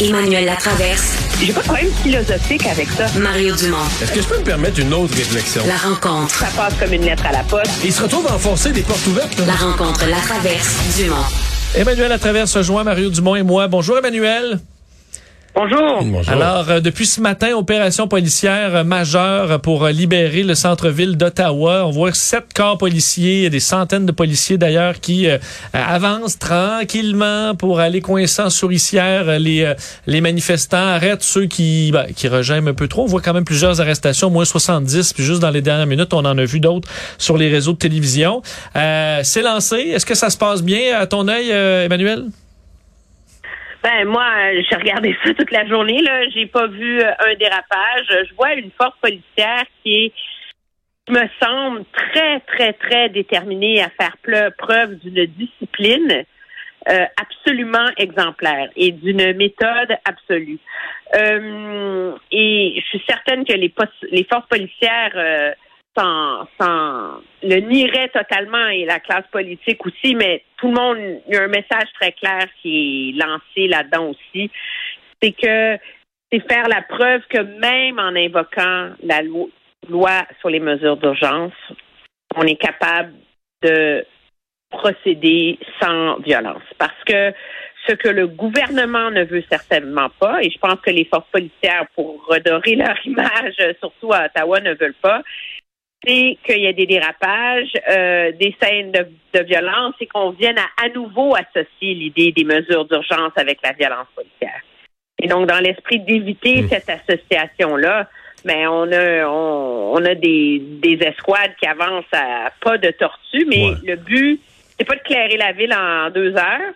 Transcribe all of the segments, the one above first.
Emmanuel Latraverse. J'ai pas de problème philosophique avec ça. Mario Dumont. Est-ce que je peux me permettre une autre réflexion? La rencontre. Ça passe comme une lettre à la poste. Il se retrouve à enfoncer des portes ouvertes. Là. La rencontre, la traverse, Dumont. Emmanuel à travers se joint Mario Dumont et moi. Bonjour Emmanuel. Bonjour. Bonjour. Alors, euh, depuis ce matin, opération policière euh, majeure pour euh, libérer le centre-ville d'Ottawa. On voit sept corps policiers, des centaines de policiers d'ailleurs qui euh, avancent tranquillement pour aller coincer en souricière euh, les, euh, les manifestants, arrêtent ceux qui, ben, qui regèment un peu trop. On voit quand même plusieurs arrestations, moins 70, puis juste dans les dernières minutes, on en a vu d'autres sur les réseaux de télévision. Euh, C'est lancé. Est-ce que ça se passe bien à ton œil, euh, Emmanuel? Ben moi, euh, j'ai regardé ça toute la journée. Là, j'ai pas vu euh, un dérapage. Je vois une force policière qui est, me semble très, très, très déterminée à faire preuve d'une discipline euh, absolument exemplaire et d'une méthode absolue. Et je suis certaine que les, les forces policières s'en- le nieraient totalement et la classe politique aussi, mais tout le monde, il y a un message très clair qui est lancé là-dedans aussi, c'est que c'est faire la preuve que même en invoquant la lo- loi sur les mesures d'urgence, on est capable de procéder sans violence. Parce que ce que le gouvernement ne veut certainement pas, et je pense que les forces policières, pour redorer leur image, surtout à Ottawa, ne veulent pas, qu'il y ait des dérapages, euh, des scènes de, de violence et qu'on vienne à, à nouveau associer l'idée des mesures d'urgence avec la violence policière. Et donc, dans l'esprit d'éviter cette association-là, mais on a on, on a des, des escouades qui avancent à pas de tortue, mais Ouais. le but, c'est pas de clairer la ville en deux heures,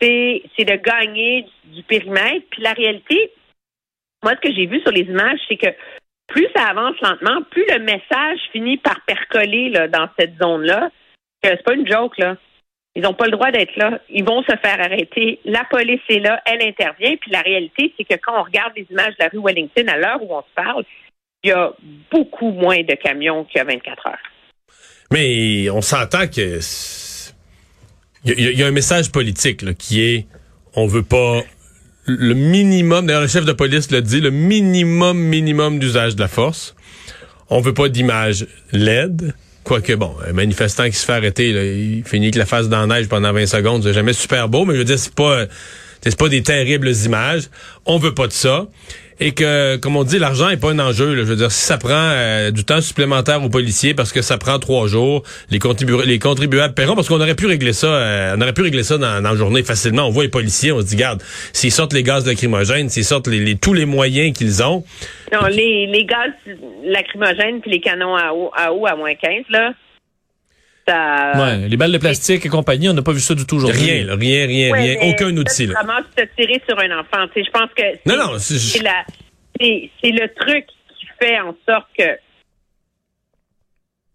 c'est c'est de gagner du, du périmètre. Puis la réalité, moi, ce que j'ai vu sur les images, c'est que plus ça avance lentement, plus le message finit par percoler là, dans cette zone-là. C'est pas une joke, là. Ils n'ont pas le droit d'être là. Ils vont se faire arrêter. La police est là, elle intervient. Puis la réalité, c'est que quand on regarde les images de la rue Wellington à l'heure où on se parle, il y a beaucoup moins de camions qu'il y a 24 heures. Mais on s'entend que il y, y a un message politique là, qui est on veut pas le minimum. D'ailleurs, le chef de police l'a dit, le minimum minimum d'usage de la force. On veut pas d'image laide. Quoique, bon, un manifestant qui se fait arrêter, il finit avec la face dans la neige pendant 20 secondes. C'est jamais super beau, mais je veux dire, c'est pas, c'est pas des terribles images. On veut pas de ça. Et que, comme on dit, l'argent est pas un enjeu. là. Je veux dire, si ça prend euh, du temps supplémentaire aux policiers parce que ça prend trois jours, les, contribu- les contribuables paieront parce qu'on aurait pu régler ça, euh, on aurait pu régler ça dans, dans la journée facilement. On voit les policiers, on se dit, garde, s'ils sortent les gaz lacrymogènes, s'ils sortent les, les- tous les moyens qu'ils ont, Non, les, les gaz lacrymogènes puis les canons à eau à, eau à moins 15, là, ça... Ouais, les balles de plastique et compagnie, on n'a pas vu ça du tout aujourd'hui. rien, là, rien, rien, Ouais, rien, aucun outil. tu Là. ramasses te tirer sur un enfant. Tu sais, je pense que c'est, Non, non, c'est- c'est le truc qui fait en sorte que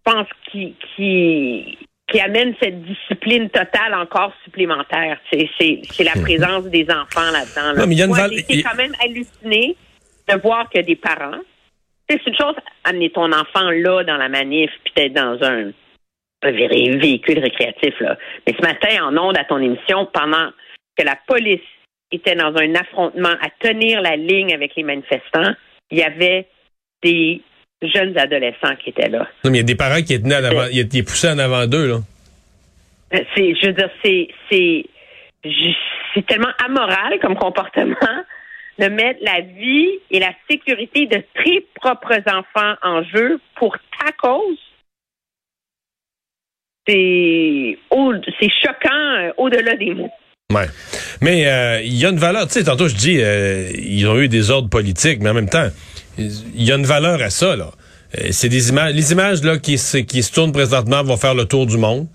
je pense qui qui qui amène cette discipline totale encore supplémentaire. C'est c'est c'est la présence des enfants là-dedans. là. Mhm. Non, mais il y a une Moi, val- j'ai été il- quand même halluciné de voir que des parents. tu sais, C'est une chose amener ton enfant là dans la manif puis d'être dans un véhicule récréatif. Là. Mais ce matin, en ondes à ton émission, pendant que la police était dans un affrontement à tenir la ligne avec les manifestants, il y avait des jeunes adolescents qui étaient là. Non, mais il y a des parents qui étaient en avant, il est poussé en avant d'eux, là. Euh, C'est, je veux dire, c'est, c'est, c'est tellement amoral comme comportement de mettre la vie et la sécurité de tes propres enfants en jeu pour ta cause. C'est, c'est choquant euh, au-delà des mots. Ouais. Mais euh, il y a une valeur, tu sais, tantôt je dis, euh, ils ont eu des ordres politiques, mais en même temps, il y a une valeur à ça, là. Euh, C'est des images, les images là qui se, qui se tournent présentement vont faire le tour du monde.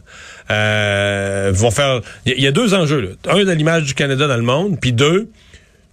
Euh, vont faire, il y, y a deux enjeux. Là. Un de l'image du Canada dans le monde, puis deux,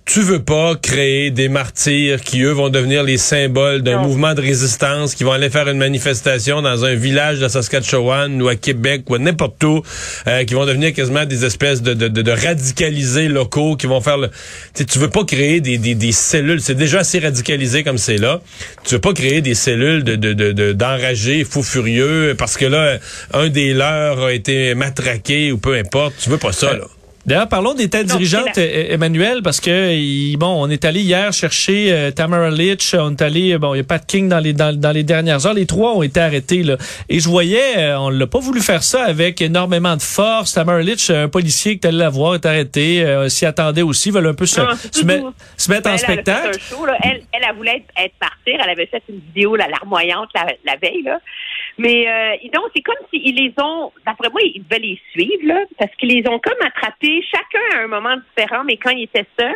tu veux pas créer des martyrs qui, eux, vont devenir les symboles d'un mouvement de résistance, qui vont aller faire une manifestation dans un village de Saskatchewan ou à Québec ou à n'importe où, euh, qui vont devenir quasiment des espèces de, de, de, de radicalisés locaux, qui vont faire le... Tu sais, tu veux pas créer des, des, des cellules, c'est déjà assez radicalisé comme c'est là. Tu veux pas créer des cellules de de, de, de- d'enragés, fous furieux, parce que là, un des leurs a été matraqué ou peu importe. Tu veux pas ça, là. D'ailleurs, parlons des têtes dirigeantes, E- Emmanuel, parce que bon, on est allé hier chercher euh, Tamara Litch, on est allé, bon, il n'y a pas de King dans les dans, dans les dernières heures, les trois ont été arrêtés là. Et je voyais, euh, on l'a pas voulu faire ça avec énormément de force. Tamara Litch, un policier que tu allais la voir, est arrêté, euh, s'y attendait aussi, veulent un peu se, Non, mettre- doux. se mettre Ben, en elle, fait spectacle. show. Elle, elle, elle voulait être, être partir. Elle avait fait une vidéo là, larmoyante la, la veille. Là. Mais euh, donc, c'est comme s'ils les ont, d'après moi, ils devaient les suivre, là, parce qu'ils les ont comme attrapés, chacun à un moment différent, mais quand ils étaient seuls,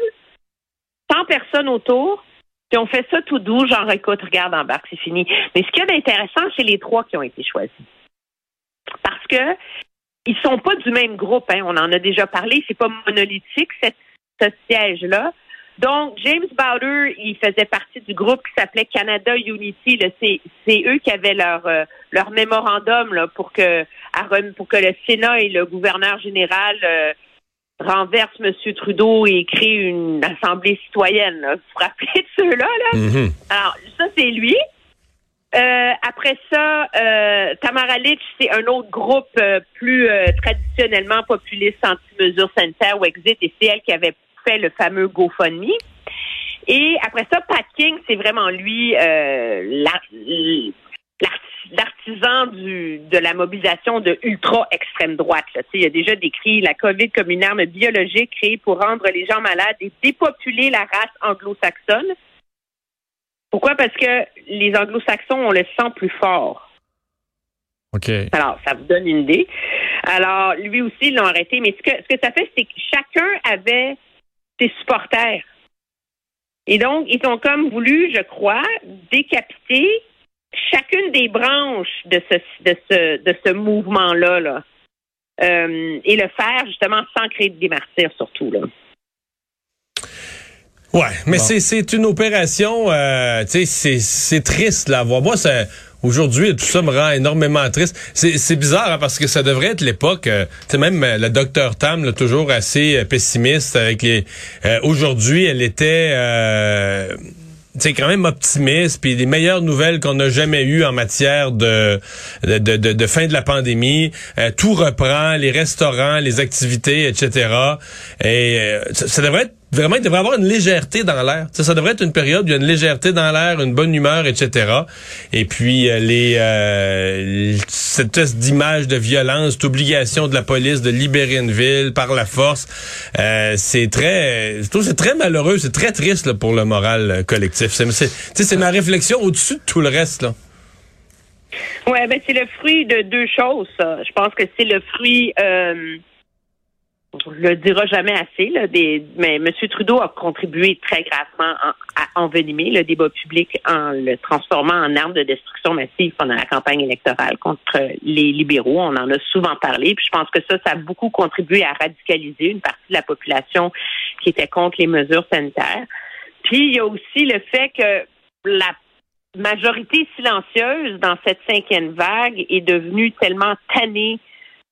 sans personne autour, puis on fait ça tout doux, genre écoute, regarde, embarque, c'est fini. Mais ce qu'il y a d'intéressant, c'est les trois qui ont été choisis. Parce que ils sont pas du même groupe, hein. on en a déjà parlé, c'est pas monolithique, cette, ce siège-là. Donc, James Bowder, il faisait partie du groupe qui s'appelait Canada Unity. C'est, eux qui avaient leur, euh, leur mémorandum là, pour que à pour que le Sénat et le gouverneur général euh, renversent M. Trudeau et créent une assemblée citoyenne. Là. Vous vous rappelez de ceux-là? Là? Mhm. Alors, ça, c'est lui. Euh, après ça, euh, Tamara Litch, c'est un autre groupe euh, plus euh, traditionnellement populiste anti-mesures sanitaires ou exit, et c'est elle qui avait fait le fameux GoFundMe. Et après ça, Pat King, c'est vraiment lui euh, l'ar- l'ar- l'artisan du de la mobilisation de ultra extrême droite. Là. Il a déjà décrit la COVID comme une arme biologique créée pour rendre les gens malades et dépopuler la race anglo-saxonne. Pourquoi? Parce que les anglo-saxons, on le sent plus fort. OK. Alors, ça vous donne une idée. Alors, lui aussi, ils l'ont arrêté. Mais ce que, ce que ça fait, c'est que chacun avait ses supporters. Et donc, ils ont comme voulu, je crois, décapiter chacune des branches de ce, de ce, de ce mouvement-là. Là. Euh, et le faire, justement, sans créer des martyrs, surtout. Là. Ouais, mais Bon. c'est c'est une opération, euh, tu sais, c'est c'est triste là voir. Moi, ça, aujourd'hui, tout ça me rend énormément triste. C'est bizarre hein, parce que ça devrait être l'époque. euh, même euh, le docteur Tam, là, toujours assez euh, pessimiste avec les. euh, aujourd'hui, elle était. Euh, c'est quand même optimiste, puis les meilleures nouvelles qu'on a jamais eues en matière de de, de, de- fin de la pandémie. Euh, tout reprend, les restaurants, les activités, etc. Et euh, ça, ça devrait être vraiment, il devrait avoir une légèreté dans l'air. Ça devrait être une période où il y a une légèreté dans l'air, une bonne humeur, etc. Et puis euh, les euh, cette d'image de violence, cette obligation de la police de libérer une ville par la force, euh, c'est très, je trouve c'est très malheureux, c'est très triste là, pour le moral euh, collectif. C'est, ma réflexion au-dessus de tout le reste là. Oui, ben c'est le fruit de deux choses, ça. Je pense que c'est le fruit, euh, on le dira jamais assez, là, des, mais M. Trudeau a contribué très gravement en- à envenimer le débat public en le transformant en arme de destruction massive pendant la campagne électorale contre les libéraux. On en a souvent parlé, puis je pense que ça, ça a beaucoup contribué à radicaliser une partie de la population qui était contre les mesures sanitaires. Puis il y a aussi le fait que la majorité silencieuse dans cette cinquième vague est devenue tellement tannée,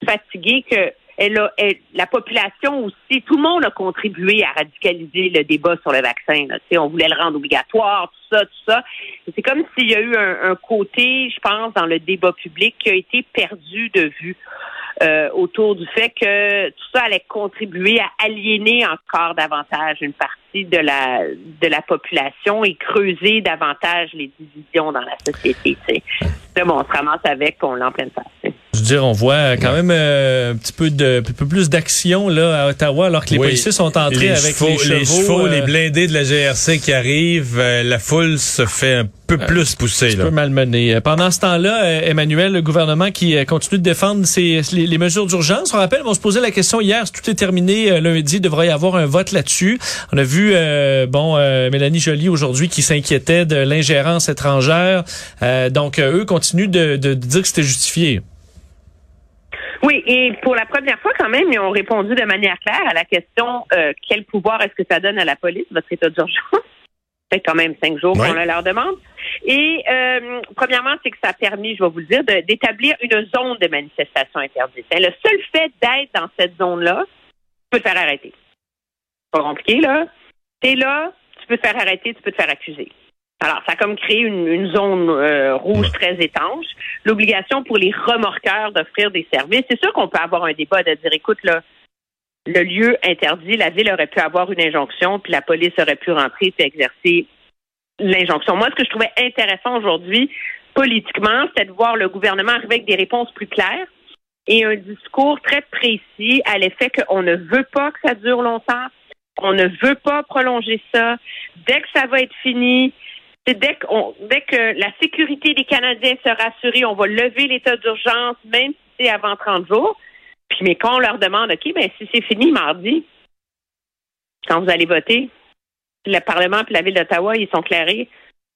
fatiguée que elle a, la population aussi, tout le monde a contribué à radicaliser le débat sur le vaccin. là. On voulait le rendre obligatoire, tout ça, tout ça. C'est comme s'il y a eu un, côté, je pense, dans le débat public qui a été perdu de vue euh, autour du fait que tout ça allait contribuer à aliéner encore davantage une partie de la de la population et creuser davantage les divisions dans la société. tu sais. Là, bon, on se ramasse avec, on l'a en pleine face. Je veux dire, on voit quand même euh, un petit peu de un peu plus d'action là à Ottawa alors que les Oui. policiers sont entrés les avec chevaux, les chevaux, les euh, blindés de la GRC qui arrivent, euh, la foule se fait un peu plus pousser un là. peu. Euh, Pendant ce temps-là, euh, Emmanuel, le gouvernement qui euh, continue de défendre ses, les, les mesures d'urgence. On rappelle, on se posait la question hier, si tout est terminé euh, lundi, il devrait y avoir un vote là-dessus. On a vu, euh, bon, euh, Mélanie Joly aujourd'hui qui s'inquiétait de l'ingérence étrangère. Euh, donc, euh, eux continuent de, de- de dire que c'était justifié. Oui, et pour la première fois quand même, ils ont répondu de manière claire à la question euh, quel pouvoir est-ce que ça donne à la police, votre état d'urgence? Fait quand même cinq jours qu'on le leur demande. Et euh, premièrement, c'est que ça a permis, je vais vous le dire, d'établir une zone de manifestation interdite. Le seul fait d'être dans cette zone-là, tu peux te faire arrêter. Pas compliqué, là. T'es là, tu peux te faire arrêter, tu peux te faire accuser. Alors, ça a comme créé une, une zone euh, rouge très étanche. L'obligation pour les remorqueurs d'offrir des services. C'est sûr qu'on peut avoir un débat de dire, écoute, là, le lieu interdit, la ville aurait pu avoir une injonction, puis la police aurait pu rentrer et exercer l'injonction. Moi, ce que je trouvais intéressant aujourd'hui, politiquement, c'était de voir le gouvernement arriver avec des réponses plus claires et un discours très précis à l'effet qu'on ne veut pas que ça dure longtemps, on ne veut pas prolonger ça. Dès que ça va être fini, dès, dès que la sécurité des Canadiens sera assurée, on va lever l'état d'urgence, même si c'est avant 30 jours. Puis, mais quand on leur demande, OK, ben si c'est fini mardi, quand vous allez voter, le Parlement et la Ville d'Ottawa, ils sont clairés.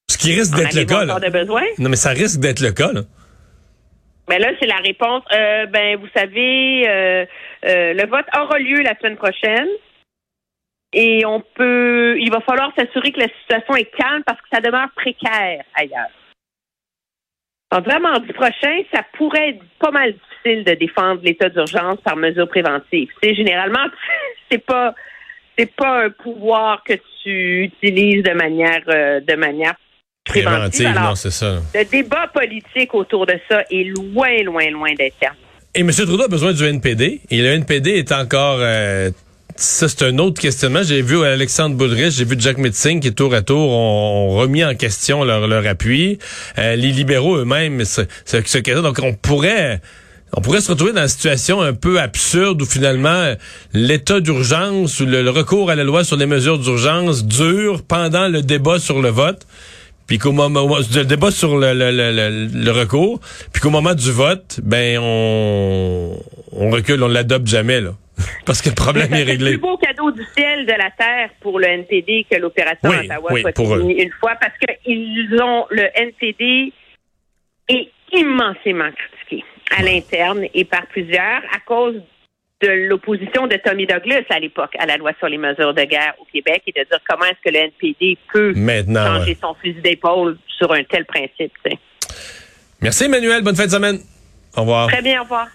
Ce qui risque d'être le cas. Là. De besoin? Non, mais ça risque d'être le cas. Là. Ben là, c'est la réponse. Euh, ben, vous savez, euh, euh, le vote aura lieu la semaine prochaine. Et on peut, il va falloir s'assurer que la situation est calme parce que ça demeure précaire ailleurs. Donc, vraiment, du prochain, ça pourrait être pas mal difficile de défendre l'état d'urgence par mesure préventive. C'est généralement, c'est pas, c'est pas un pouvoir que tu utilises de manière, de manière préventive. non, c'est ça. Le débat politique autour de ça est loin, loin, loin d'être terminé. Et M. Trudeau a besoin du NPD. Et le NPD est encore euh, ça, c'est un autre questionnement. J'ai vu Alexandre Boudrich, j'ai vu Jack Metzing qui, tour à tour, ont, remis en question leur, leur appui. Euh, les libéraux eux-mêmes se, se, Donc, on pourrait... On pourrait se retrouver dans une situation un peu absurde où finalement l'état d'urgence ou le, recours à la loi sur les mesures d'urgence dure pendant le débat sur le vote puis qu'au moment le débat sur le, le, le, le recours, puis qu'au moment du vote, ben on, on recule, on l'adopte jamais là. Parce que le problème est réglé. C'est le plus beau cadeau du ciel de la terre pour le NPD que l'opération Ottawa soit finie une fois parce qu'ils ont le NPD est immensément critiqué à l'interne et par plusieurs à cause de l'opposition de Tommy Douglas à l'époque à la loi sur les mesures de guerre au Québec et de dire comment est-ce que le NPD peut changer son fusil d'épaule sur un tel principe. Merci Emmanuel, bonne fin de semaine. Au revoir. Très bien, au revoir.